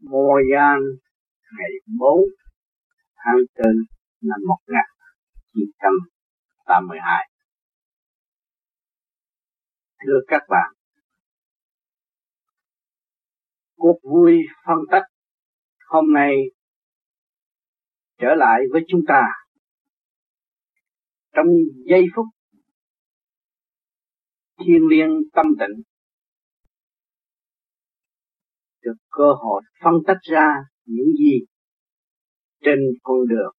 Mùa Giang ngày 4 tháng 4 năm 1982. Thưa các bạn, cuộc vui phân tích hôm nay trở lại với chúng ta trong giây phút thiên liêng tâm tịnh được cơ hội phân tích ra những gì trên con đường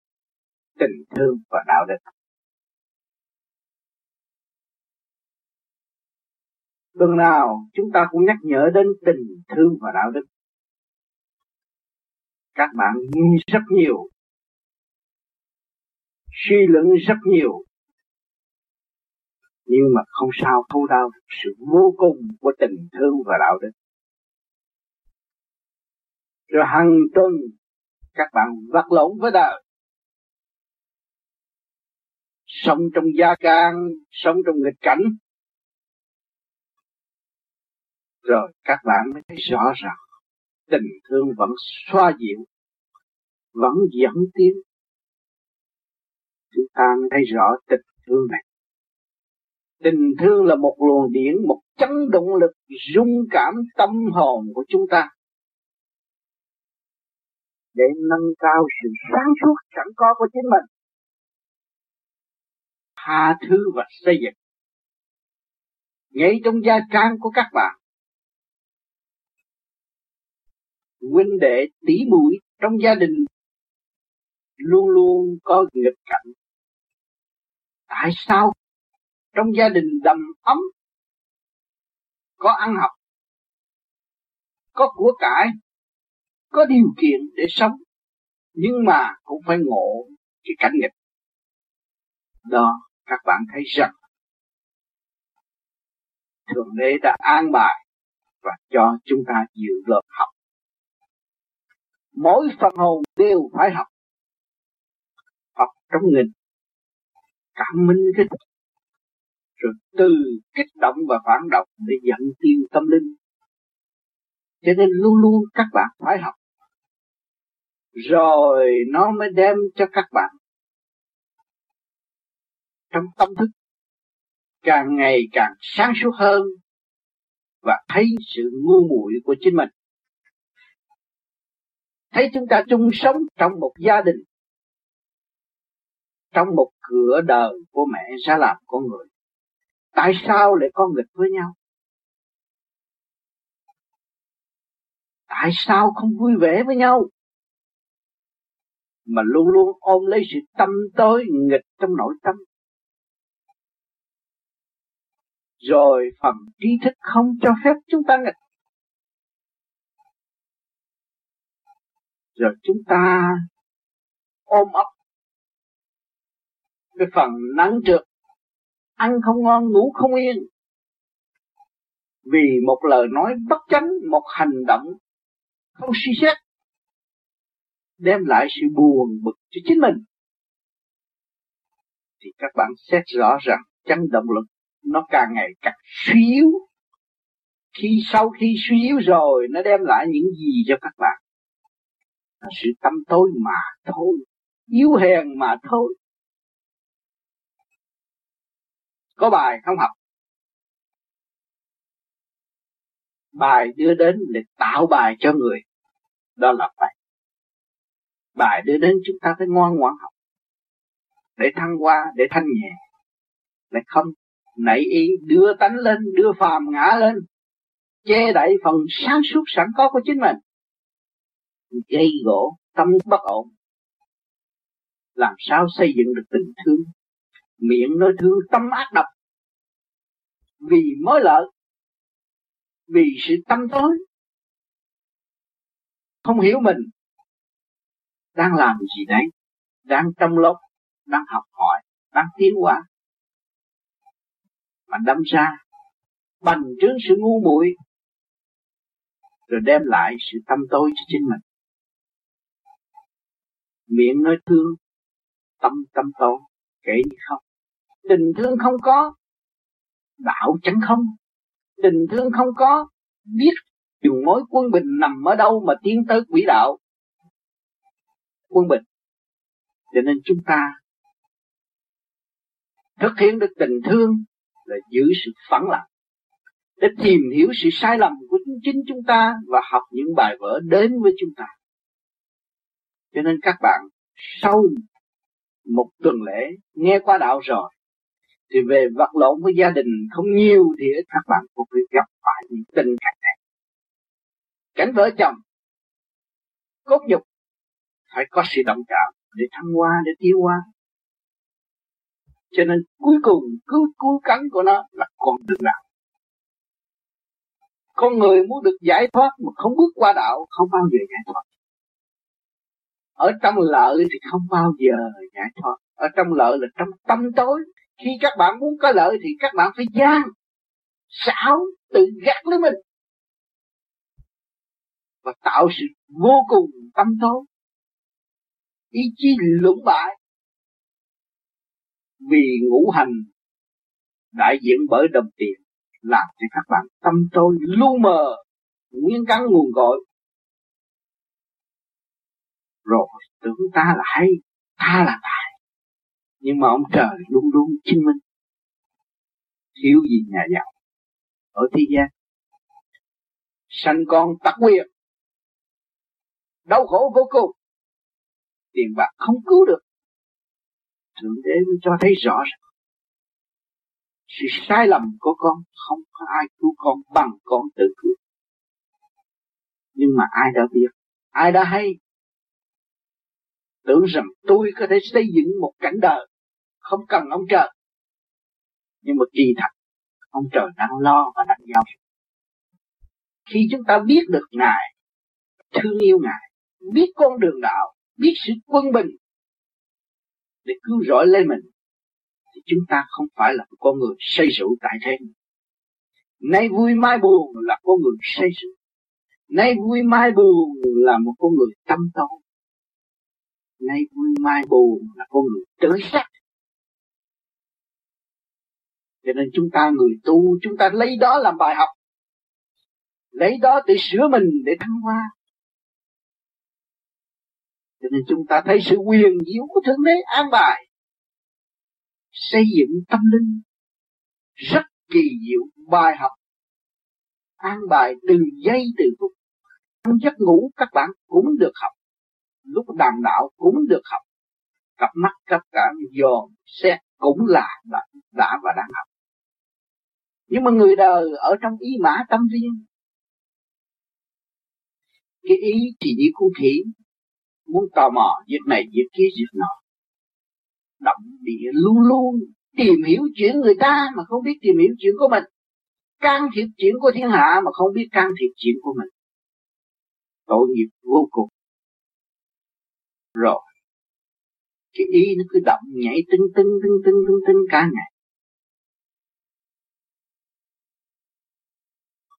tình thương và đạo đức. Tuần nào chúng ta cũng nhắc nhở đến tình thương và đạo đức. Các bạn nghĩ rất nhiều, suy luận rất nhiều, nhưng mà không sao thấu đau sự vô cùng của tình thương và đạo đức. Rồi hàng tuần các bạn vật lộn với đời. Sống trong gia can, sống trong nghịch cảnh. Rồi các bạn mới thấy rõ ràng tình thương vẫn xoa dịu, vẫn dẫn tiến. Chúng ta mới thấy rõ tình thương này. Tình thương là một luồng điển, một chấn động lực rung cảm tâm hồn của chúng ta để nâng cao sự sáng suốt sẵn có của chính mình. Tha thứ và xây dựng. Ngay trong gia trang của các bạn. Huynh đệ tỷ muội trong gia đình luôn luôn có nghịch cảnh. Tại sao? Trong gia đình đầm ấm, có ăn học, có của cải có điều kiện để sống, nhưng mà cũng phải ngộ cái cảnh nghịch. Đó, các bạn thấy rằng, thượng đế đã an bài và cho chúng ta dự lớp học. Mỗi phần hồn đều phải học. Học trong nghịch, cảm minh cái rồi từ kích động và phản động để dẫn tiêu tâm linh. Cho nên luôn luôn các bạn phải học rồi nó mới đem cho các bạn. Trong tâm thức, càng ngày càng sáng suốt hơn và thấy sự ngu muội của chính mình. Thấy chúng ta chung sống trong một gia đình, trong một cửa đời của mẹ ra làm con người. Tại sao lại có nghịch với nhau? Tại sao không vui vẻ với nhau? Mà luôn luôn ôm lấy sự tâm tối nghịch trong nội tâm. Rồi phần trí thức không cho phép chúng ta nghịch. Rồi chúng ta ôm ấp cái phần nắng trượt, ăn không ngon, ngủ không yên. Vì một lời nói bất chánh, một hành động không suy xét đem lại sự buồn bực cho chính mình. Thì các bạn xét rõ rằng chân động lực nó càng ngày càng suy yếu khi sau khi suy yếu rồi, nó đem lại những gì cho các bạn? Là sự tâm tối mà thôi, yếu hèn mà thôi. Có bài không học? Bài đưa đến để tạo bài cho người. Đó là bài bài đưa đến chúng ta phải ngoan ngoãn học. Để thăng hoa, để thanh nhẹ. Lại không nảy ý đưa tánh lên, đưa phàm ngã lên. Che đậy phần sáng suốt sẵn có của chính mình. Gây gỗ, tâm bất ổn. Làm sao xây dựng được tình thương? Miệng nói thương, tâm ác độc. Vì mới lợi, vì sự tâm tối. Không hiểu mình đang làm gì đấy, đang trong lớp, đang học hỏi, đang tiến hóa. Mà đâm ra, bành trướng sự ngu muội, rồi đem lại sự tâm tối cho chính mình. Miệng nói thương, tâm tâm tối, kể như không. Tình thương không có, đạo chẳng không. Tình thương không có, biết dùng mối quân bình nằm ở đâu mà tiến tới quỹ đạo quân bình cho nên chúng ta thực hiện được tình thương là giữ sự phẳng lặng, để tìm hiểu sự sai lầm của chính chúng ta và học những bài vở đến với chúng ta. Cho nên các bạn sau một tuần lễ nghe qua đạo rồi, thì về vật lộn với gia đình không nhiều thì các bạn cũng phải gặp phải những tình cảnh này. Cảnh vợ chồng, cốt nhục phải có sự động chạm để thăng hoa, để tiêu hoa cho nên cuối cùng cứu cứu cắn của nó là con đường đạo con người muốn được giải thoát mà không bước qua đạo, không bao giờ giải thoát. Ở trong lợi thì không bao giờ giải thoát. Ở trong lợi là trong tâm tối. Khi các bạn muốn có lợi thì các bạn phải gian xảo, tự gạt lấy mình. Và tạo sự vô cùng tâm tối ý chí lũng bại. Vì ngũ hành đại diện bởi đồng tiền, làm cho các bạn tâm tôi lu mờ, nguyên căn nguồn cội. Rồi, tưởng ta là hay, ta là tài. Nhưng mà ông trời luôn luôn chứng minh. Thiếu gì nhà giàu ở thế gian. Sanh con tắc quyền đau khổ vô cùng tiền bạc không cứu được. Thượng đế mới cho thấy rõ ràng, sự sai lầm của con không có ai cứu con bằng con tự cứu. Nhưng mà ai đã biết, ai đã hay? Tưởng rằng tôi có thể xây dựng một cảnh đời không cần ông trời. Nhưng mà kỳ thật, ông trời đang lo và đang giao khi chúng ta biết được ngài, thương yêu ngài, biết con đường đạo biết sự quân bình. Để cứu rỗi lên mình, thì chúng ta không phải là một con người say rượu tại thế nay vui mai buồn là con người say rượu. Nay vui mai buồn là một con người tâm tối. Nay vui mai buồn là con người tự sắc cho nên chúng ta người tu, chúng ta lấy đó làm bài học. Lấy đó để sửa mình, để thăng hoa cho nên chúng ta thấy sự quyền diệu của Thượng Đế an bài xây dựng tâm linh rất kỳ diệu bài học an bài từ giây từ phút. Trong giấc ngủ các bạn cũng được học lúc đàm đạo cũng được học cặp mắt các bạn dòm xét cũng là đã, đã và đang học. Nhưng mà người đời ở trong ý mã tâm riêng cái ý chỉ như cụ khỉ muốn tò mò, việc này, việc kia, việc nọ. Động địa luôn luôn tìm hiểu chuyện người ta mà không biết tìm hiểu chuyện của mình. Can thiệp chuyện của thiên hạ mà không biết can thiệp chuyện của mình. Tội nghiệp vô cùng. Rồi, cái ý nó cứ động, nhảy tưng tưng tưng tưng tưng tưng cả ngày.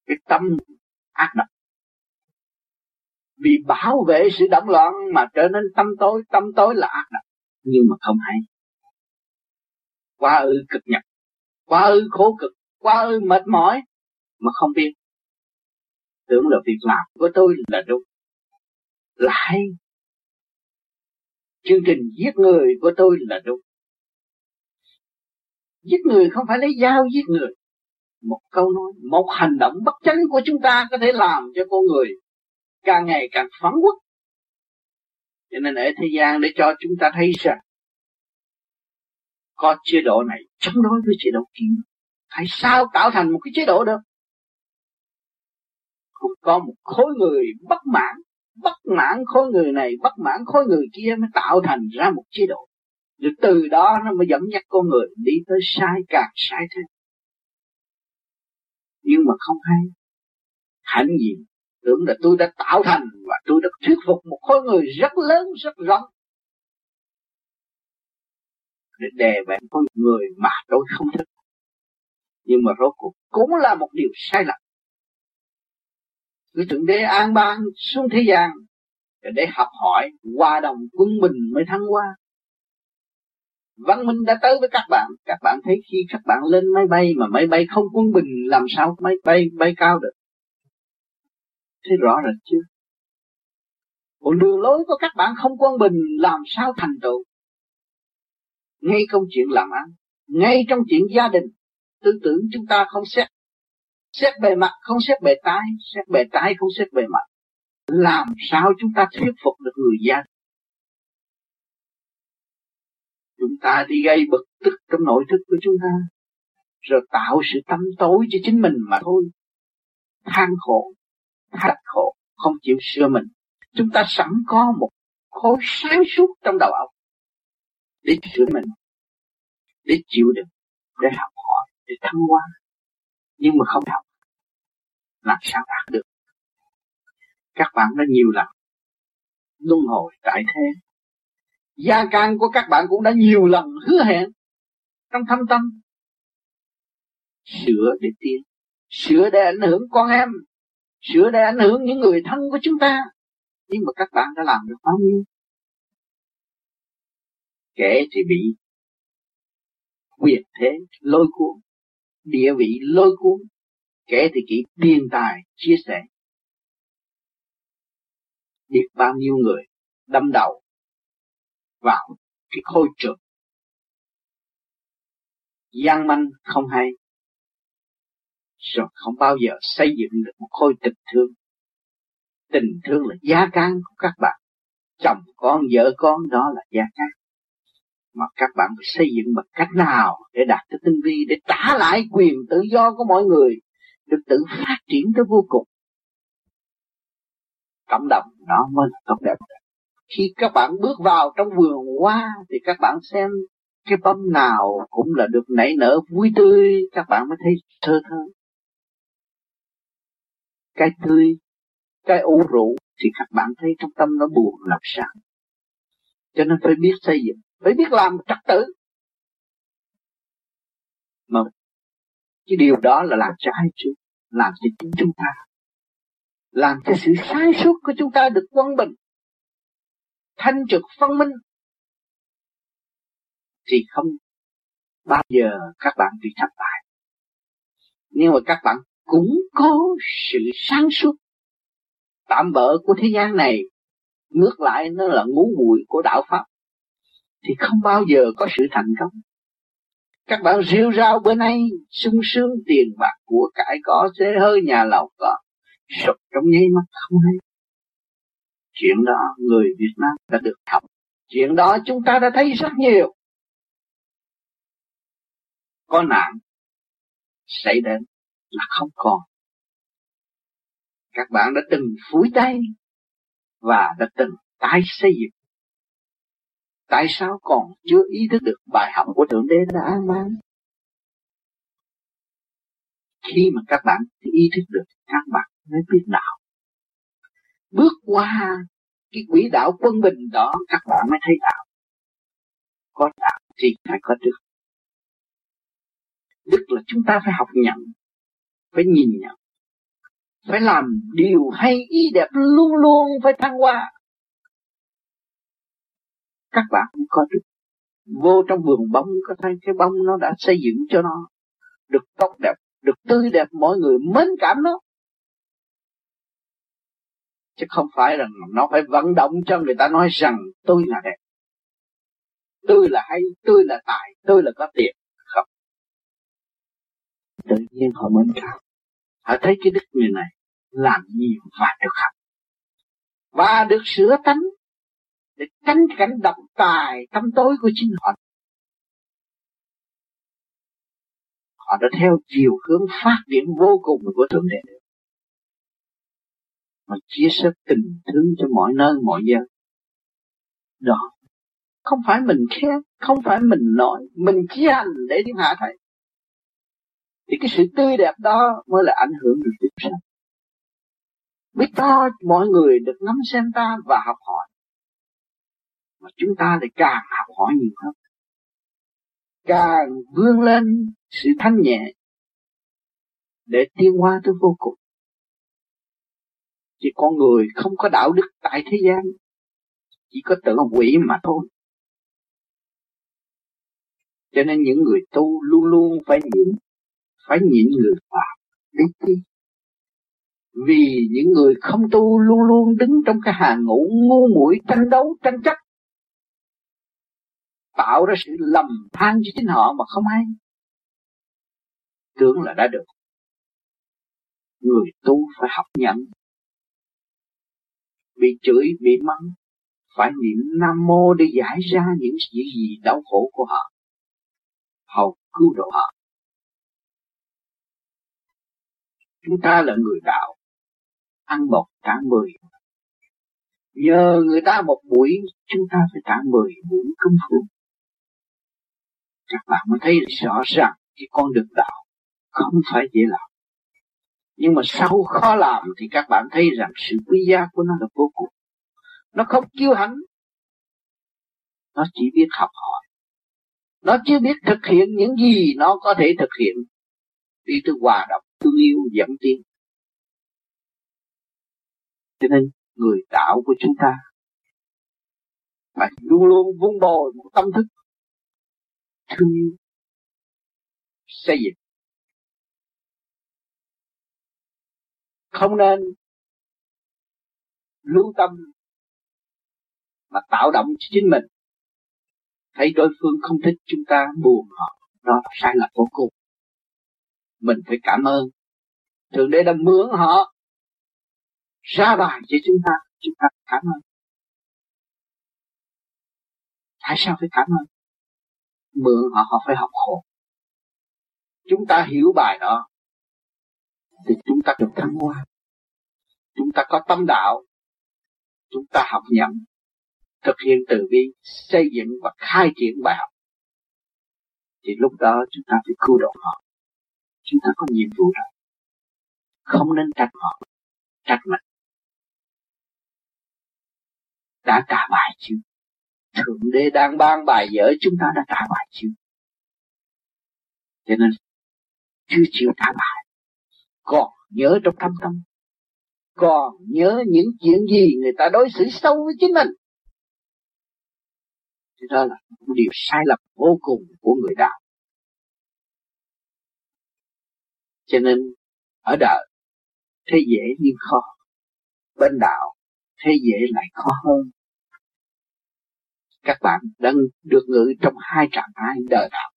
Cái tâm ác độc vì bảo vệ sự động loạn mà trở nên tâm tối tâm tối là ác độc, nhưng mà không hay. Quá ư cực nhập quá ư khổ cực, quá ư mệt mỏi mà không biết. Tưởng là việc làm của tôi là đúng. Là hay. Chương trình giết người của tôi là đúng. Giết người không phải lấy dao giết người. Một câu nói, một hành động bất chánh của chúng ta có thể làm cho con người càng ngày càng phán quốc. Cho nên ở thế gian để cho chúng ta thấy rằng, có chế độ này chống đối với chế độ kia tại sao tạo thành một cái chế độ được? Không có một khối người bất mãn bất mãn khối người này, bất mãn khối người kia mới tạo thành ra một chế độ. Rồi từ đó nó mới dẫn dắt con người đi tới sai càng sai thêm nhưng mà không hay. Hạnh diện tưởng là tôi đã tạo thành và tôi đã thuyết phục một khối người rất lớn, rất rộng. Để đè bẹp con người mà tôi không thích. Nhưng mà rốt cuộc cũng là một điều sai lầm. Cứ thượng đế an ban xuống thế gian để học hỏi hòa đồng quân bình mới thắng qua. văn minh đã tới với các bạn. Các bạn thấy khi các bạn lên máy bay mà máy bay không quân bình, làm sao máy bay bay cao được? Thấy rõ rệt chưa còn đường lối của các bạn không quân bình làm sao thành tựu? Ngay công chuyện làm ăn, ngay trong chuyện gia đình, tư tưởng chúng ta không xét xét bề mặt không xét bề tai, xét bề tai không xét bề mặt. Làm sao chúng ta thuyết phục được người dân chúng ta đi gây bực tức trong nội thức của chúng ta, rồi tạo sự tâm tối cho chính mình mà thôi. Than khổ thắt khổ không chịu sửa mình. Chúng ta sẵn có một khối sáng suốt trong đầu óc để sửa mình, để chịu đựng, để học hỏi, để thăng hoa. Nhưng mà không học, làm sao đạt được? Các bạn đã nhiều lần luân hồi tại thế. Gia can của các bạn cũng đã nhiều lần hứa hẹn trong thâm tâm. Sửa để tiến, sửa để ảnh hưởng con em sửa để ảnh hưởng những người thân của chúng ta. Nhưng mà các bạn đã làm được bao nhiêu? Kẻ thì bị quyền thế lôi cuốn, địa vị lôi cuốn. Kẻ thì chỉ tiền tài chia sẻ. Biết bao nhiêu người đâm đầu vào cái khôi trường. Gian manh không hay rồi không bao giờ xây dựng được một khối tình thương. Tình thương là giá cán của các bạn. Chồng con, vợ con, đó là gia can. Mà các bạn phải xây dựng bằng cách nào để đạt tới tinh vi, để trả lại quyền tự do của mọi người, được tự phát triển tới vô cùng. Cộng đồng đó mới là tốt đẹp. Khi các bạn bước vào trong vườn hoa, thì các bạn xem cái bông nào cũng là được nảy nở vui tươi, các bạn mới thấy thơ thơ cái tươi, cái u rũ thì các bạn thấy trong tâm nó buồn làm sao cho nên phải biết xây dựng, phải biết làm trật tự. Mà cái điều đó là làm cho ai chứ? làm cho chính chúng ta. Làm cho sự sáng suốt của chúng ta được quân bình, thanh trực phân minh. Thì không bao giờ các bạn bị thất bại. Nhưng mà các bạn cũng có sự sáng suốt. Tạm bỡ của thế gian này, ngược lại nó là ngũ bụi của đạo pháp, thì không bao giờ có sự thành công. Các bạn rêu rao bữa nay, sung sướng tiền bạc của cải có thế hơi nhà lầu có sụp trong nháy mắt không hay. Chuyện đó người Việt Nam đã được học, chuyện đó chúng ta đã thấy rất nhiều. Có nạn, xảy đến là không còn. Các bạn đã từng phủi tay và đã từng tái xây dựng. Tại sao còn chưa ý thức được bài học của thượng đế đã an mang khi mà các bạn ý thức được, các bạn mới biết đạo. Bước qua cái quỹ đạo quân bình đó, các bạn mới thấy đạo. Có đạo thì phải có đức. Đức là chúng ta phải học nhận phải nhìn nhận. Phải làm điều hay ý đẹp luôn luôn phải thăng hoa. Các bạn cũng có được, vô trong vườn bông có thấy cái bông nó đã xây dựng cho nó. Được tốt đẹp được tươi đẹp mọi người mến cảm nó. Chứ không phải rằng nó phải vận động cho người ta nói rằng tôi là đẹp. Tôi là hay tôi là tài tôi là có tiền tự nhiên họ mến cao họ thấy cái đức người này làm nhiều và được học. Và được sửa tánh, để tránh cảnh độc tài tâm tối của chính họ. Họ đã theo chiều hướng phát triển vô cùng của thượng đế. Mà chia sẻ tình thương cho mọi nơi, mọi giờ. Đó. Không phải mình khen, không phải mình nói, mình chỉ hành để thiên hạ thấy thì cái sự tươi đẹp đó mới là ảnh hưởng được chúng sanh. Biết to mọi người được ngắm xem ta và học hỏi. Mà chúng ta lại càng học hỏi nhiều hơn. Càng vươn lên sự thanh nhẹ để tiến hóa tới vô cùng. Chỉ con người không có đạo đức tại thế gian, chỉ có tự quỷ mà thôi. Cho nên những người tu luôn luôn phải nhịn phải nhịn người phạm lý chi vì những người không tu luôn luôn đứng trong cái hàng ngũ ngu muội tranh đấu, tranh chấp, tạo ra sự lầm than cho chính họ mà không ai tưởng là đã được. Người tu phải học nhận. Bị chửi, bị mắng, phải niệm nam mô để giải ra những gì đau khổ của họ. Hầu cứu độ họ. Chúng ta là người đạo, ăn một trả mười. Nhờ người ta một buổi, chúng ta phải trả mười buổi công phu. Các bạn mới thấy rõ ràng cái con đường đạo không phải dễ làm. Nhưng mà sau khó làm thì các bạn thấy rằng sự quý giá của nó là vô cùng. Nó không kiêu hãnh. Nó chỉ biết học hỏi. Nó chưa biết thực hiện những gì nó có thể thực hiện. Đi từ hòa đồng thương yêu dẫn tiến cho nên, người đạo của chúng ta phải luôn luôn vun bồi một tâm thức thương yêu, xây dựng. Không nên lưu tâm mà tạo động cho chính mình. Thấy đối phương không thích chúng ta, buồn họ đó là sai lầm vô cùng mình phải cảm ơn. Thượng đế đã mướn họ, ra bài cho chúng ta chúng ta cảm ơn. Tại sao phải cảm ơn? Mượn họ họ phải học khổ. Chúng ta hiểu bài đó, thì chúng ta được thăng hoa. Chúng ta có tâm đạo, chúng ta học nhận thực hiện từ bi, xây dựng và khai triển bài học. Thì lúc đó chúng ta phải cứu độ họ chúng ta có nhiệm vụ rồi không nên trách họ, trách mình. Đã trả bài chưa? Thượng đế đang ban bài dở chúng ta đã trả bài chưa? Cho nên, chưa chịu trả bài. Còn nhớ trong thâm tâm. Còn nhớ những chuyện gì người ta đối xử sâu với chính mình. Thì đó là một điều sai lầm vô cùng của người đạo. Cho nên, ở đời, thế dễ nhưng khó bên đạo, thế dễ lại khó hơn. Các bạn đang được ngự trong hai trạng thái đời đạo.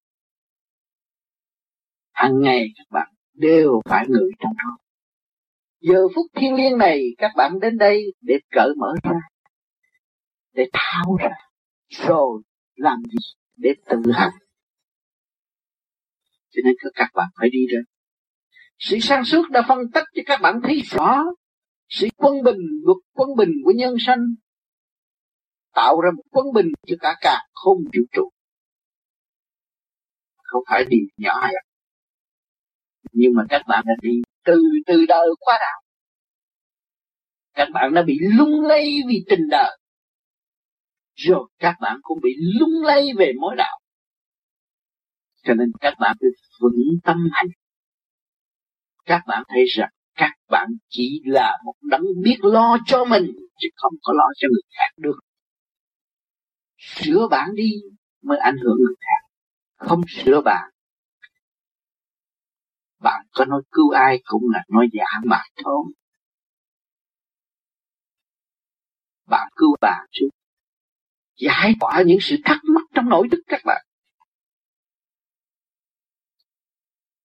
Hàng ngày các bạn đều phải ngự trong đó. Giờ phút thiên liêng này, các bạn đến đây để cởi mở ra, để tháo ra, rồi làm gì? Để tự hành. Cho nên các bạn phải đi ra sự sáng suốt đã phân tích cho các bạn thấy rõ sự quân bình, luật quân bình của nhân sanh, tạo ra một quân bình cho cả cả không vũ trụ. Không phải đi nhỏ hẹp à. nhưng mà các bạn đã đi từ từ đời qua đạo các bạn đã bị lung lay vì tình đời. Rồi các bạn cũng bị lung lay về mối đạo. Cho nên các bạn phải vững tâm hành các bạn thấy rằng các bạn chỉ là một đấng biết lo cho mình, chứ không có lo cho người khác được. Sửa bạn đi mới ảnh hưởng người khác, không sửa bạn. Bạn có nói cứu ai cũng là nói giả mà thôi. Bạn cứu bạn chứ giải tỏa những sự thắc mắc trong nội thức các bạn.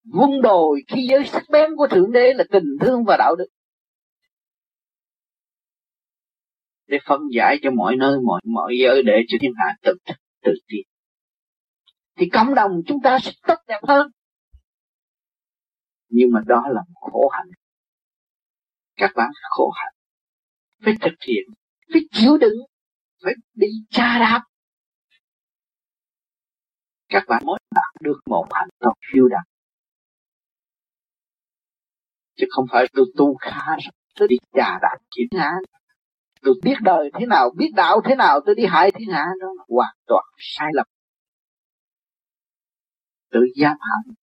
Vun đồi khi giới sắc bén của thượng đế là tình thương và đạo đức. Để phân giải cho mọi nơi, mọi mọi giới để cho thiên hạ tự tự tiến thì cộng đồng chúng ta sẽ tốt đẹp hơn. Nhưng mà đó là một khổ hạnh. Các bạn khổ hạnh. Phải thực hiện, phải chịu đựng, phải đi tra đạp. Các bạn mới đạt được một hạnh tốt siêu đẳng chứ không phải tôi tu khá tôi đi trà đạp thiên hạ. Tôi biết đời thế nào, biết đạo thế nào, tôi đi hại thiên hạ đó. Là hoàn toàn sai lầm. Tự giam hận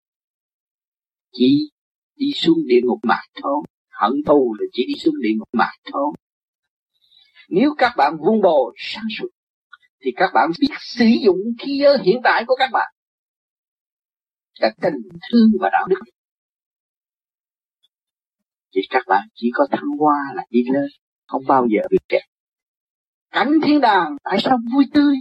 chỉ đi xuống địa ngục mà thôi. Hận thù là chỉ đi xuống địa ngục mà thôi. Nếu các bạn vun bồ sáng suốt, thì các bạn biết sử dụng khí giới hiện tại của các bạn. Là tình thương và đạo đức thì các bạn chỉ có thăng hoa là đi lên, không bao giờ bị kẹt. Cảnh thiên đàng tại sao vui tươi?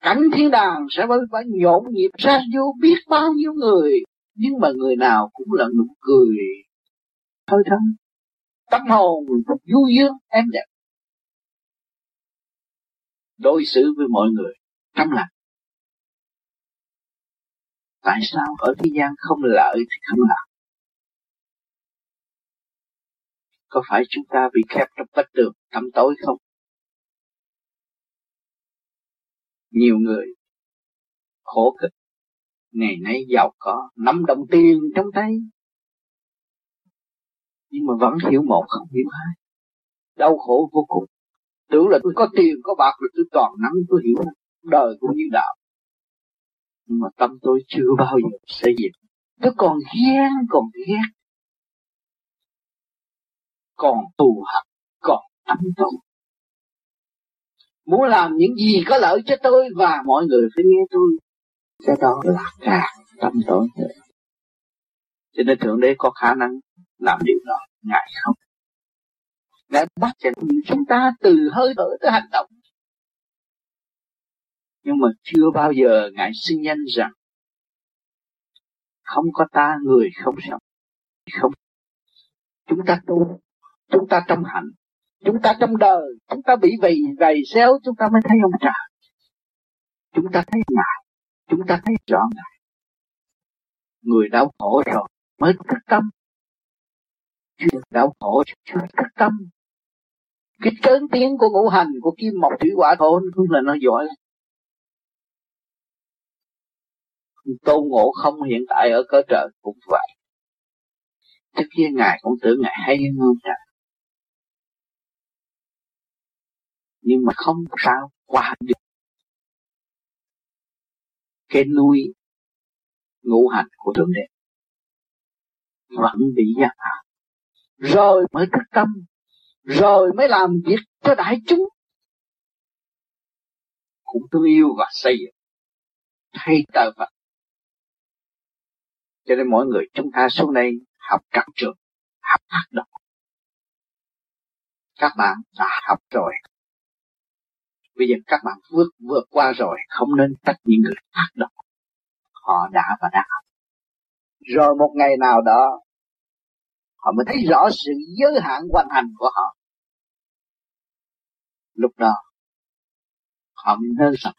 Cảnh thiên đàng sẽ vẫn phải nhộn nhịp, ra vô biết bao nhiêu người, nhưng mà người nào cũng là nụ cười. Thôi thân tâm hồn vui dương, em đẹp. Đối xử với mọi người, trong lành. Tại sao ở thế gian không lợi thì không làm? Có phải chúng ta bị khép trong bất tường tăm tối không? Nhiều người khổ cực, ngày nay giàu có, nắm đồng tiền trong tay. Nhưng mà vẫn hiểu một không hiểu hai. Đau khổ vô cùng. Tưởng là tôi có tiền, có bạc rồi tôi toàn nắm, tôi hiểu đời cũng như đạo. Nhưng mà tâm tôi chưa bao giờ xây dựng. Tôi còn ghen, còn ghét còn thù hận, còn tâm tôi muốn làm những gì có lợi cho tôi và mọi người phải nghe tôi cái đó là cả tâm tối cho nên thượng đế có khả năng làm điều đó, ngài không? Ngài bắt chúng ta từ hơi thở tới hành động. Nhưng mà chưa bao giờ ngài xin nhanh rằng không có ta, người không sống. Không. Chúng ta tu chúng ta trong hạnh, chúng ta trong đời, chúng ta bị vầy gầy xéo, chúng ta mới thấy ông trời chúng ta thấy ngài, chúng ta thấy rõ ngài. Người đau khổ rồi mới thức tâm. Chưa đau khổ chưa thức tâm. Cái cơn tiếng của ngũ hành của kim mộc thủy hỏa thổ cũng là nó giỏi lắm. Tôn ngộ không hiện tại ở cõi trời cũng vậy. Trước kia ngài cũng tưởng ngài hay hơn trời nhưng mà không sao qua được cái nuôi ngũ hành của thượng đế vẫn bị giam hãm rồi mới thức tâm, rồi mới làm việc cho đại chúng. Cũng thương yêu và xây dựng, thay tờ vật cho nên mỗi người chúng ta xuống đây học các trường, học tác động các bạn đã học rồi bây giờ các bạn vượt vượt qua rồi, không nên trách những người ác độc. Họ đã và đang học. Rồi một ngày nào đó, họ mới thấy rõ sự giới hạn hoàn hành của họ. Lúc đó, họ mới nên rằng,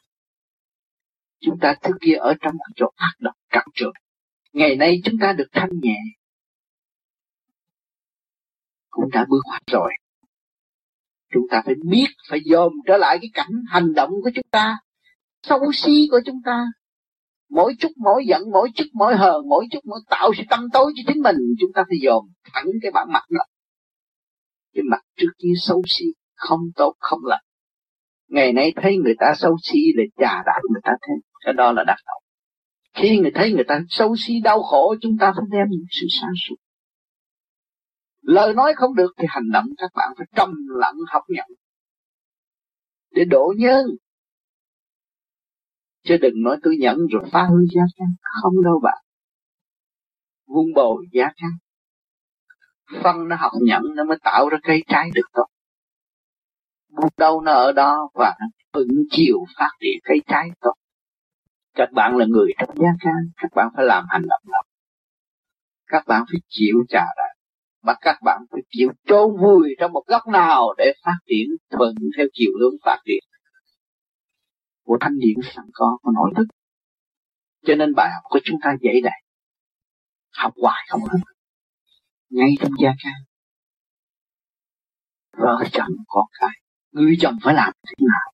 chúng ta trước kia ở trong một chỗ ác độc cản trường ngày nay chúng ta được thanh nhẹ. Cũng đã bước qua rồi chúng ta phải biết, phải dòm trở lại cái cảnh hành động của chúng ta, xấu xí của chúng ta. Mỗi chút, mỗi giận, mỗi chút mỗi hờn mỗi chút, mỗi tạo sự tâm tối cho chính mình, chúng ta phải dòm thẳng cái bản mặt đó. Cái mặt trước kia xấu xí, không tốt, không lành. Ngày nay thấy người ta xấu xí là trà đạp người ta thêm, cái đó là đặc đạo khi người thấy người ta xấu xí, đau khổ, chúng ta phải đem những sự sáng suốt lời nói không được thì hành động các bạn phải trầm lặng học nhận. Để độ nhân chứ đừng nói tôi nhận rồi phá hư gia trang. không đâu bạn. Vun bồi gia trang. phân nó học nhận nó mới tạo ra cây trái được thôi. bút đâu nó ở đó và ứng chiều phát triển cây trái tốt các bạn là người trong gia can các bạn phải làm hành động đó. Các bạn phải chịu trả lại mà các bạn phải chịu trốn vùi trong một góc nào để phát triển thuận theo chiều hướng phát triển. Của thanh điển sẵn có của nội thức. Cho nên bài học của chúng ta dễ đầy học hoài không hết. Ngay trong gia can vợ chồng con cái. Người chồng phải làm thế nào?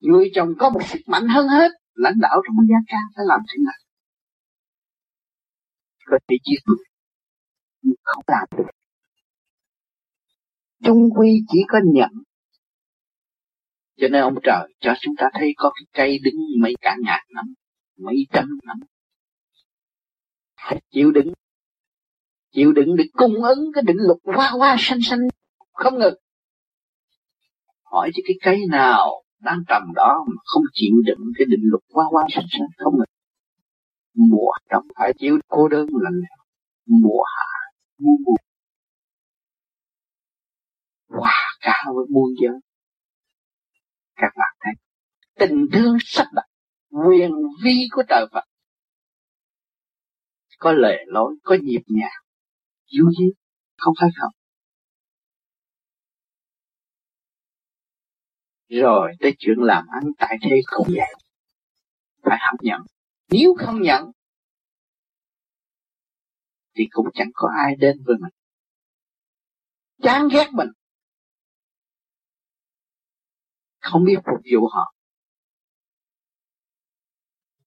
Người chồng có một sức mạnh hơn hết. Lãnh đạo trong gia can phải làm thế nào? Có thể giết người nhưng không làm được. Chung quy chỉ có nhận. Cho nên ông trời cho chúng ta thấy có cái cây đứng mấy cả ngàn năm, mấy trăm năm. Phải chịu đựng. Chịu đựng để cung ứng cái định luật hoa hoa xanh xanh, không ngừng. Hỏi chứ cái cây nào đang trầm đó mà không chịu đựng cái định luật hoa hoa xanh xanh, không ngừng mùa đông phải chịu cô đơn lạnh lẽo mùa hạ muôn buồn hòa cả với muôn dân, các bạn thấy tình thương sắp đặt quyền vi của trời Phật. Có lệ lối có nhịp nhàng. Du dí không phải không. Rồi tới chuyện làm ăn tại thế cũng vậy. Phải học nhận nếu không nhận, thì cũng chẳng có ai đến với mình. Chán ghét mình. Không biết phục vụ họ.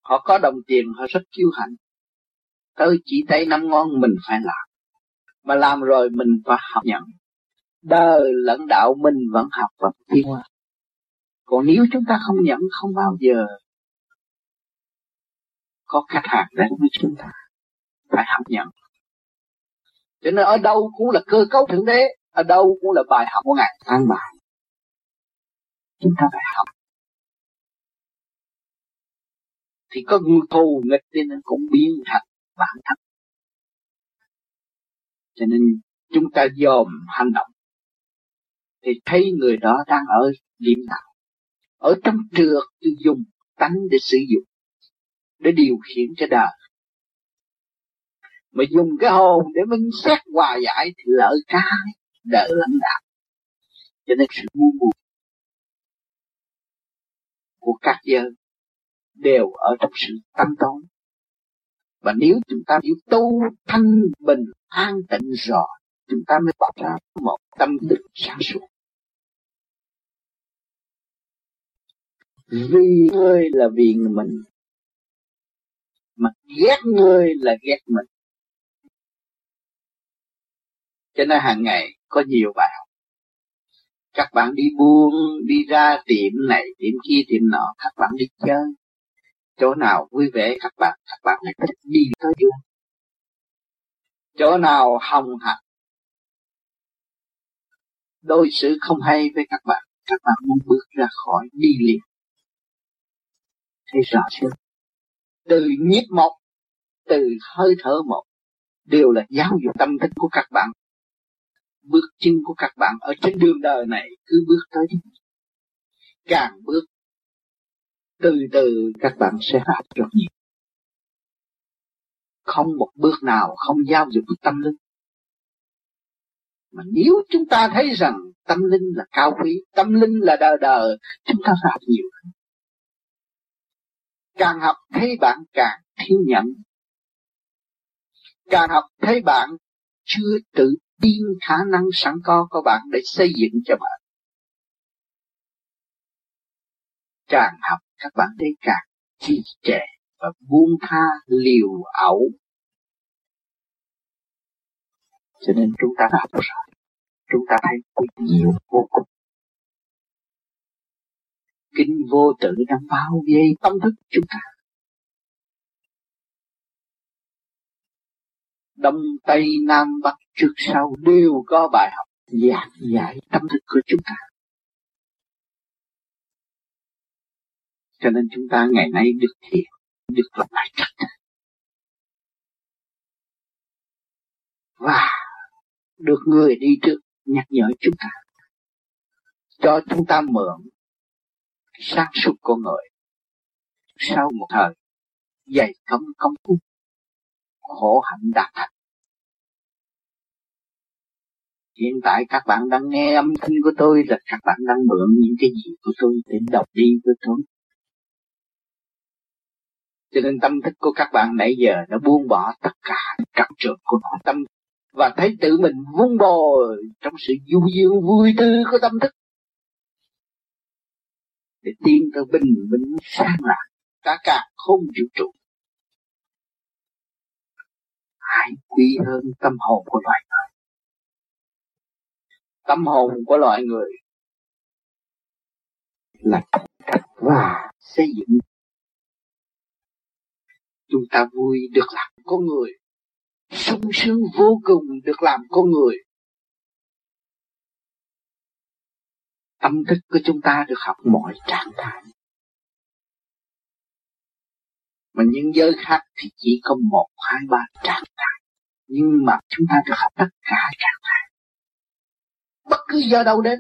Họ có đồng tiền, họ rất kiêu hãnh. Tới chỉ tay năm ngon mình phải làm. Mà làm rồi mình phải học nhận. Đời lẫn đạo mình vẫn học và tiến còn nếu chúng ta không nhận, không bao giờ có khách hàng đến với chúng ta. Phải học nhận. Cho nên ở đâu cũng là cơ cấu thượng đế, ở đâu cũng là bài học của ngài. An bài. Chúng ta phải học. Thì có người thù nghịch nên cũng biến thành bản thân. Cho nên chúng ta dòm hành động. Thì thấy người đó đang ở điểm nào? Ở trong trượt tôi dùng tánh để sử dụng để điều khiển cho đời. Mà dùng cái hồn để minh xét hòa giải thì lợi cả đỡ lãnh đạo. Cho nên sự ngu muội của các giới đều ở trong sự tâm tối. Và nếu chúng ta hiểu tu thanh bình, an tịnh rồi chúng ta mới bộc ra một tâm thức sáng suốt. Vì người là vì mình mà ghét người là ghét mình. Cho nên hàng ngày có nhiều bài học các bạn đi buôn, đi ra tiệm này, tiệm kia, tiệm nọ, các bạn đi chơi. Chỗ nào vui vẻ, các bạn các bạn lại thích đi tới chưa chỗ nào hồng hạnh đôi xử không hay với các bạn các bạn muốn bước ra khỏi đi liền. Thấy rõ chưa? Từ nhiếp một từ hơi thở một đều là giáo dục tâm thức của các bạn. Bước chân của các bạn ở trên đường đời này cứ bước tới càng bước, từ từ các bạn sẽ học được nhiều. Không một bước nào không giao dục với tâm linh. Mà nếu chúng ta thấy rằng tâm linh là cao quý, tâm linh là đời đời, chúng ta phải học nhiều hơn càng học thấy bạn càng thiếu nhận càng học thấy bạn chưa tự tin khả năng sẵn có của bạn để xây dựng cho bạn. Càng học các bạn thấy càng trì trệ và buông tha liều ẩu cho nên chúng ta học rồi. Chúng ta thấy nhiều vô cùng kinh vô tự đang bao vây tâm thức chúng ta. Đông tây nam bắc trước sau đều có bài học giảng giải tâm thức của chúng ta. Cho nên chúng ta ngày nay được thiền, được lập lại trật và được người đi trước nhắc nhở chúng ta. Cho chúng ta mượn sáng suốt con người. Sau một thời, dày công công phu, khổ hạnh đạt thành. Hiện tại các bạn đang nghe âm thanh của tôi là các bạn đang mượn những cái gì của tôi để đọc đi với tôi. Cho nên tâm thức của các bạn nãy giờ đã buông bỏ tất cả trật trượt của nội tâm và thấy tự mình vun bồi trong sự du dương vui tươi của tâm thức để tiến tới bình minh sáng lạc cả cả không vũ trụ. Hãy quý hơn tâm hồn của loài người. Tâm hồn của loài người là và xây dựng. Chúng ta vui được làm con người, sung sướng vô cùng được làm con người. Tâm thức của chúng ta được học mọi trạng thái. Mà những giới khác thì chỉ có một, hai, ba trạng thái. Nhưng mà chúng ta được học tất cả trạng thái. Bất cứ giờ đâu đến,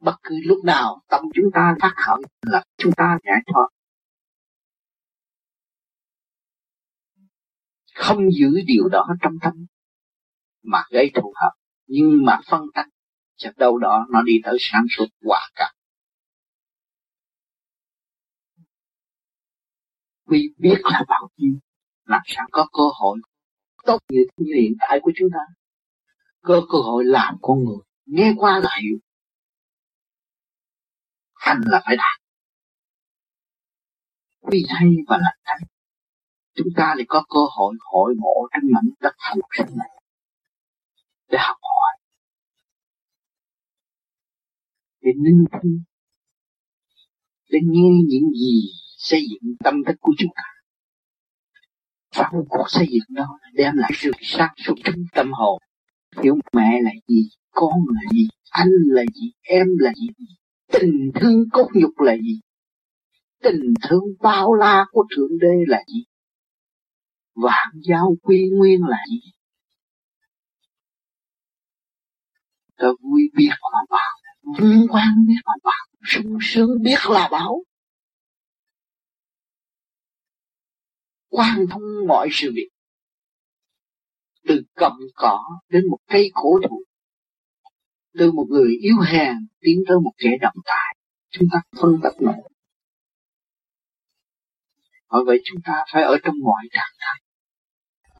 bất cứ lúc nào tâm chúng ta phát khởi là chúng ta giải thoát. Không giữ điều đó trong tâm, mà gây thù hận. Nhưng mà phân tách chắc đâu đó nó đi tới sáng suốt hòa cả vì biết là bao nhiêu làm sao có cơ hội tốt như hiện tại của chúng ta. Có cơ hội làm con người nghe qua là hiểu. Hành là phải đạt. Vì hay và là thành, chúng ta thì có cơ hội hội ngộ trên mảnh đất phục sinh này để học hỏi. Để ninh thư để nghe những gì xây dựng tâm thức của chúng ta. Trong cuộc xây dựng đó đem lại sự sáng suốt trong tâm hồn. Hiểu mẹ là gì, con là gì, anh là gì, em là gì, tình thương cốt nhục là gì, tình thương bao la của thượng đế là gì, vạn giao quy nguyên là gì. Tôi vui biết là bảo vinh quang biết là bảo sung sướng biết là bảo quan thông mọi sự việc, từ cầm cỏ đến một cây cổ thụ, từ một người yếu hèn tiến tới một kẻ động tài, chúng ta phân tích nổi bởi vậy chúng ta phải ở trong mọi trạng thái,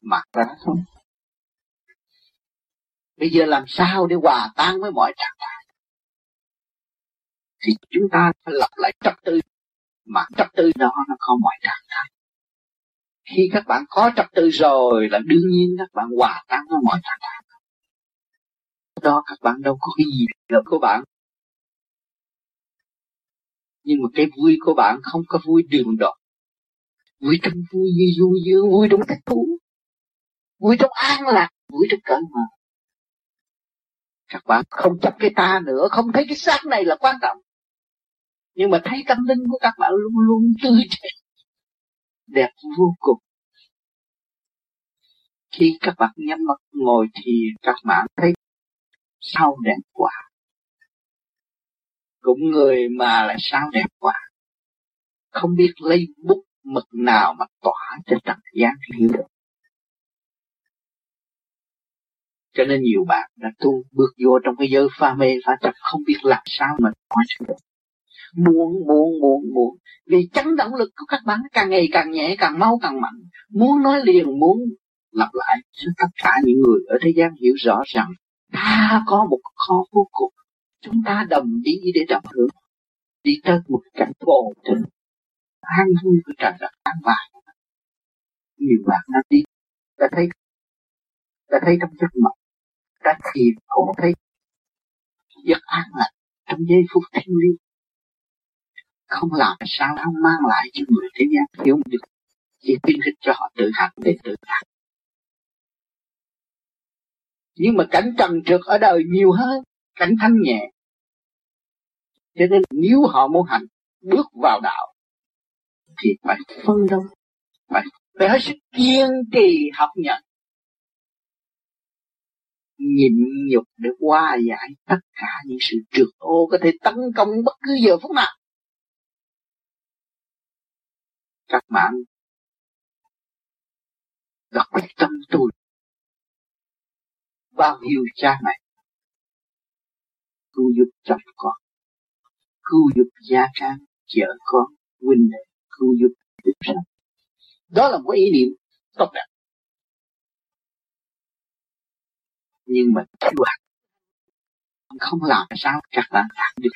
mặc ra không bây giờ làm sao để hòa tan với mọi trạng thái? Thì chúng ta phải lập lại trật tự. Mà trật tự đó nó có mọi trạng thái. Khi các bạn có trật tự rồi là đương nhiên các bạn hòa tan với mọi trạng thái. Đó các bạn đâu có cái gì được của bạn. Nhưng mà cái vui của bạn không có vui đường đột. Vui trong vui như vui dương, vui trong thích thú. Vui trong an lạc, vui trong cởi mở. Các bạn không chấp cái ta nữa, không thấy cái xác này là quan trọng nhưng mà thấy tâm linh của các bạn luôn luôn tươi trẻ đẹp vô cùng. Khi các bạn nhắm mắt ngồi thì các bạn thấy sao đẹp quá. Cũng người mà lại sao đẹp quá. Không biết lấy bút mực nào mà tỏa cho trần gian hiểu được cho nên nhiều bạn đã tu bước vô trong cái giới pha mê pha chấp không biết làm sao mà nói được buồn buồn buồn buồn. Vì chấn động lực của các bạn càng ngày càng nhẹ, càng mau, càng mạnh. Muốn nói liền, muốn lặp lại, cho tất cả những người ở thế gian hiểu rõ rằng ta có một kho vô cùng. Chúng ta đồng đi để đồng hưởng. Đi tới một cảnh vô tình. An vui của trời đất an bài. Nhiều bạn đã đi. Đã thấy đã thấy trong giấc mộng. Đã thiền cũng thấy. Giấc an lành trong giây phút thiêng liêng không làm sao không mang lại cho người thế gian hiểu được. Chỉ khuyến khích cho họ tự hành để tự hành. Nhưng mà cảnh trần trượt ở đời nhiều hơn, cảnh thanh nhẹ. Cho nên nếu họ muốn hành, bước vào đạo, thì phải phân đấu phải phải hết sức kiên trì học nhận. Nhịn nhục để qua giải tất cả những sự trượt ô có thể tấn công bất cứ giờ phút nào. Các bạn. Đã quyết tâm tôi. Bao nhiêu cha mẹ. Cứu giúp chồng con. Cứu giúp gia trang, vợ con huynh đệ. Cứu giúp chúng sanh đó là một ý niệm tốt đẹp nhưng mà thiếu hạt không làm sao các bạn đạt được.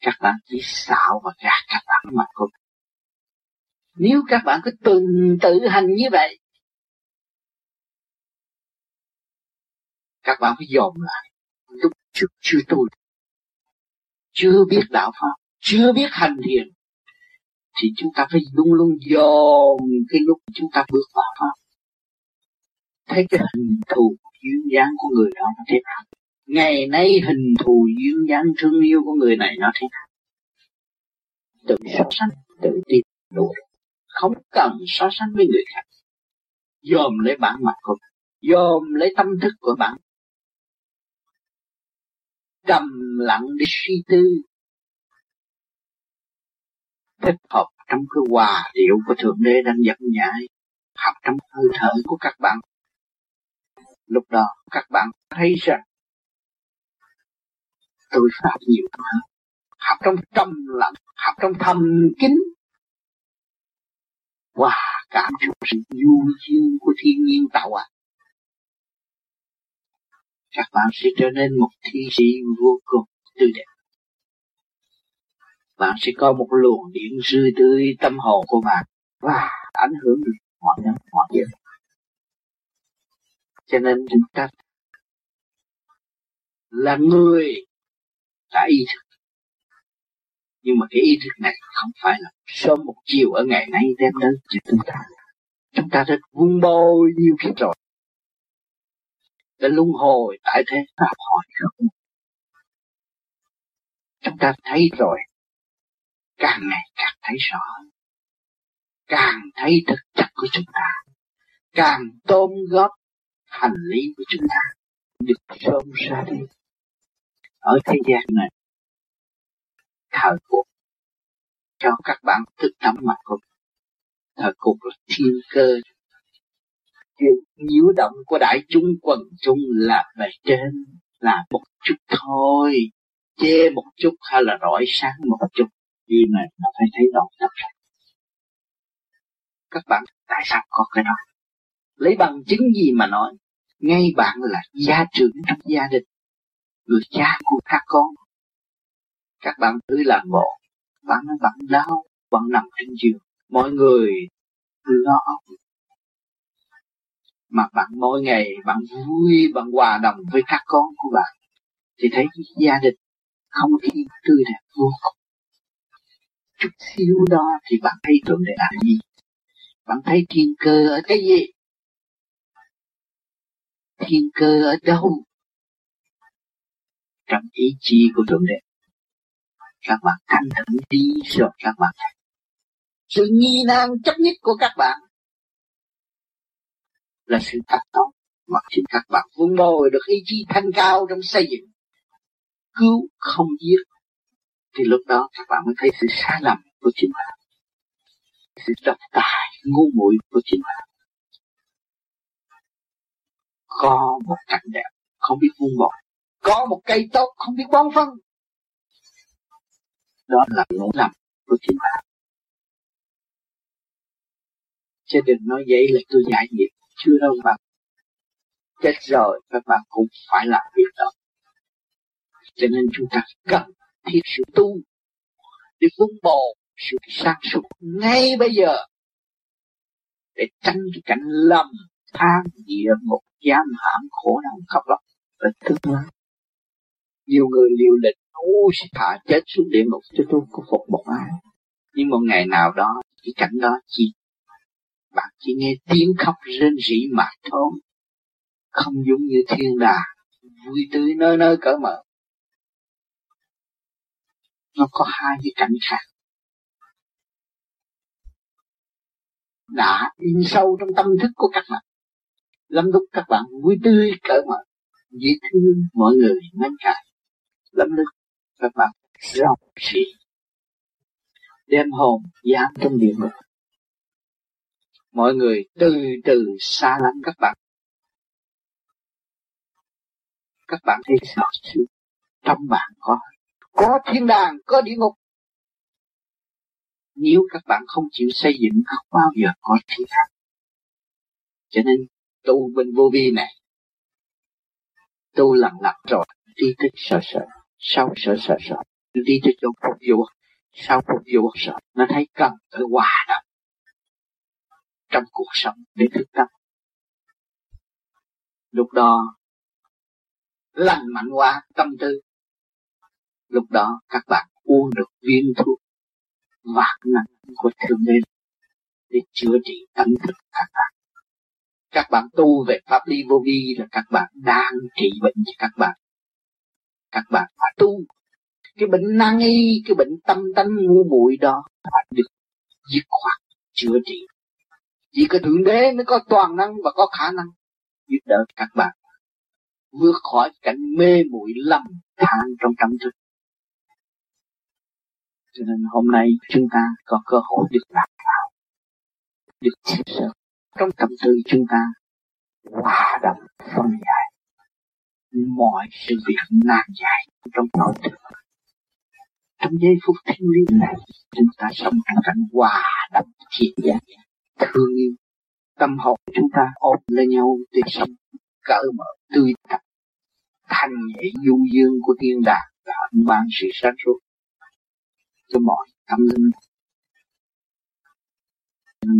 Các bạn chỉ xạo và gạt các bạn mà không nếu các bạn cứ từng tự hành như vậy các bạn phải dòm lại. Lúc trước chưa tu, chưa biết đạo pháp chưa biết hành thiền thì chúng ta phải luôn luôn dòm cái lúc chúng ta bước vào pháp. Thấy cái hình thù duyên dáng của người đó nó thế nào? Ngày nay hình thù duyên dáng thương yêu của người này nó thế nào? Tự so sánh tự tin đủ không cần so sánh với người khác. Dòm lấy bản mặt của bạn, dòm lấy tâm thức của bạn. Trầm lặng để suy tư. Thích hợp trong cái hòa điệu của thượng đế đang dẫn nhảy học trong hơi thở của các bạn. Lúc đó, các bạn thấy rằng tôi pháp nhiều hơn. Học trong trầm lặng học trong thầm kín hòa cảm xúc sự du duyên của thiên nhiên tạo ạ. Các bạn sẽ trở nên một thi sĩ vô cùng tươi đẹp. Bạn sẽ có một luồng điện rươi tươi tâm hồn của bạn và ảnh hưởng được mọi nhân mọi việc cho nên chúng ta là người đã ý thức nhưng mà cái ý thức này không phải là sớm một chiều ở ngày nay đem đến cho chúng ta. Chúng ta đã vun bao nhiều kiếp rồi. Đã luân hồi tại thế học hỏi không chúng ta thấy rồi. Càng ngày càng thấy rõ. Càng thấy thực chất của chúng ta. Càng tôn góp hành lý của chúng ta. Được sớm ra đi. Ở thế gian này thời cuộc. Cho các bạn thức tâm mà không thời cuộc là thiên cơ. Chuyện nhiễu động của đại chúng quần chúng là về trên, là một chút thôi. Chê một chút hay là rọi sáng một chút như này nó phải thấy rõ tất cả các bạn, tại sao có cái đó? Lấy bằng chứng gì mà nói? Ngay bạn là gia trưởng trong gia đình. Người cha của các con các bạn cứ làm bộ. Bạn bạn đau bạn nằm trên giường. Mọi người lo. Mà bạn mỗi ngày bạn vui bạn hòa đồng với các con của bạn thì thấy gia đình không khí tươi đẹp vô cùng. Chút xíu đó thì bạn thấy thượng đế là gì? Bạn thấy thiên cơ ở cái gì? Thiên cơ ở đâu? Trong ý chí của thượng đế các bạn thành thử đi rồi các bạn. Sự nghi nan chấp nhất của các bạn là sự thật động mà khi các bạn vun bồi được ý chí thanh cao trong xây dựng. Cứu không giết, thì lúc đó các bạn mới thấy sự sai lầm của chính bạn. Sự độc tài, ngu muội của chính bạn. Có một cảnh đẹp không biết vun bồi, có một cây tốt không biết bón phân đó là lỗi lầm của chính bạn chứ đừng nói vậy là tôi giải nghiệp, chưa đâu bạn. chết rồi các bạn cũng phải làm việc đó cho nên chúng ta cần thiết sự tu, để vun bồi sự sáng suốt ngay bây giờ, để tránh cái cảnh lầm than địa ngục giam hãm khổ đau khóc lóc và tương lai nhiều người liều lịch ôi thả chết xuống địa ngục cho tôi có phục một ai. Nhưng một ngày nào đó cái cảnh đó chỉ bạn chỉ nghe tiếng khóc rên rỉ mà thôi. Không giống như thiên đà, vui tươi nơi nơi cỡ mở. Nó có hai cái cảnh khác. Đã in sâu trong tâm thức của các bạn. Lắm lúc các bạn vui tươi cỡ mở. Dễ thương mọi người ngăn cản lẫn lực các bạn. Rộng khí đem hồn dám trong địa ngục, mọi người từ từ xa lắm các bạn. Các bạn thấy sợ sự trong bạn có có thiên đàng, có địa ngục. Nếu các bạn không chịu xây dựng, không bao giờ có thiên đàng. Cho nên, tu bên vô vi này, tu lặng lặng rồi đi tới sợ sợ sau sợ sợ sợ đi tới chỗ phục vụ. Sau phục vụ sợ nó thấy cần phải hòa đồng. Trong cuộc sống, để thức tâm. Lúc đó, lành mạnh quá, tâm tư. Lúc đó, các bạn uống được viên thuốc vạn năng của thượng đế để chữa trị tâm thức các bạn. Các bạn tu về pháp lý vô vi là các bạn đang trị bệnh cho các bạn các bạn phải tu. Cái bệnh nan y, cái bệnh tâm tánh ngu muội đó phải được dứt khoát chữa trị. Chỉ có thượng đế mới có toàn năng và có khả năng giúp đỡ các bạn vượt khỏi cảnh mê muội lầm than trong tâm thức cho nên hôm nay chúng ta có cơ hội được đạt vào được chia sẻ trong tâm tư chúng ta hòa đồng phân giải mọi sự việc nan giải trong nội tâm. Trong giây phút thiên liêng này chúng ta sống trong cảnh hòa đồng thiện giác thương yêu. Tâm hồn chúng ta ôm lên nhau để sống cởi mở tươi tắn, thanh nhẹ du dương của thiên đàng và ân ban sự sáng suốt cho mọi tâm linh.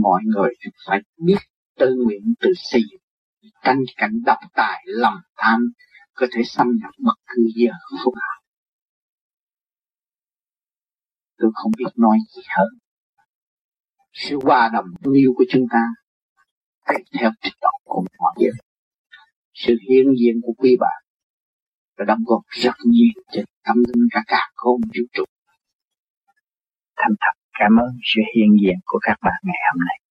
Mọi người phải biết tự nguyện tự xây dựng. Tranh cảnh độc tài lầm tham có thể xâm nhập bất cứ giờ phút nào. Tôi không biết nói gì hơn sự hòa đồng yêu của chúng ta tùy theo trình độ của mọi người. Sự hiện diện của quý bạn đã đóng góp rất nhiều cho tâm linh cả cả không vũ trụ. Thành thật cảm ơn sự hiện diện của các bạn ngày hôm nay.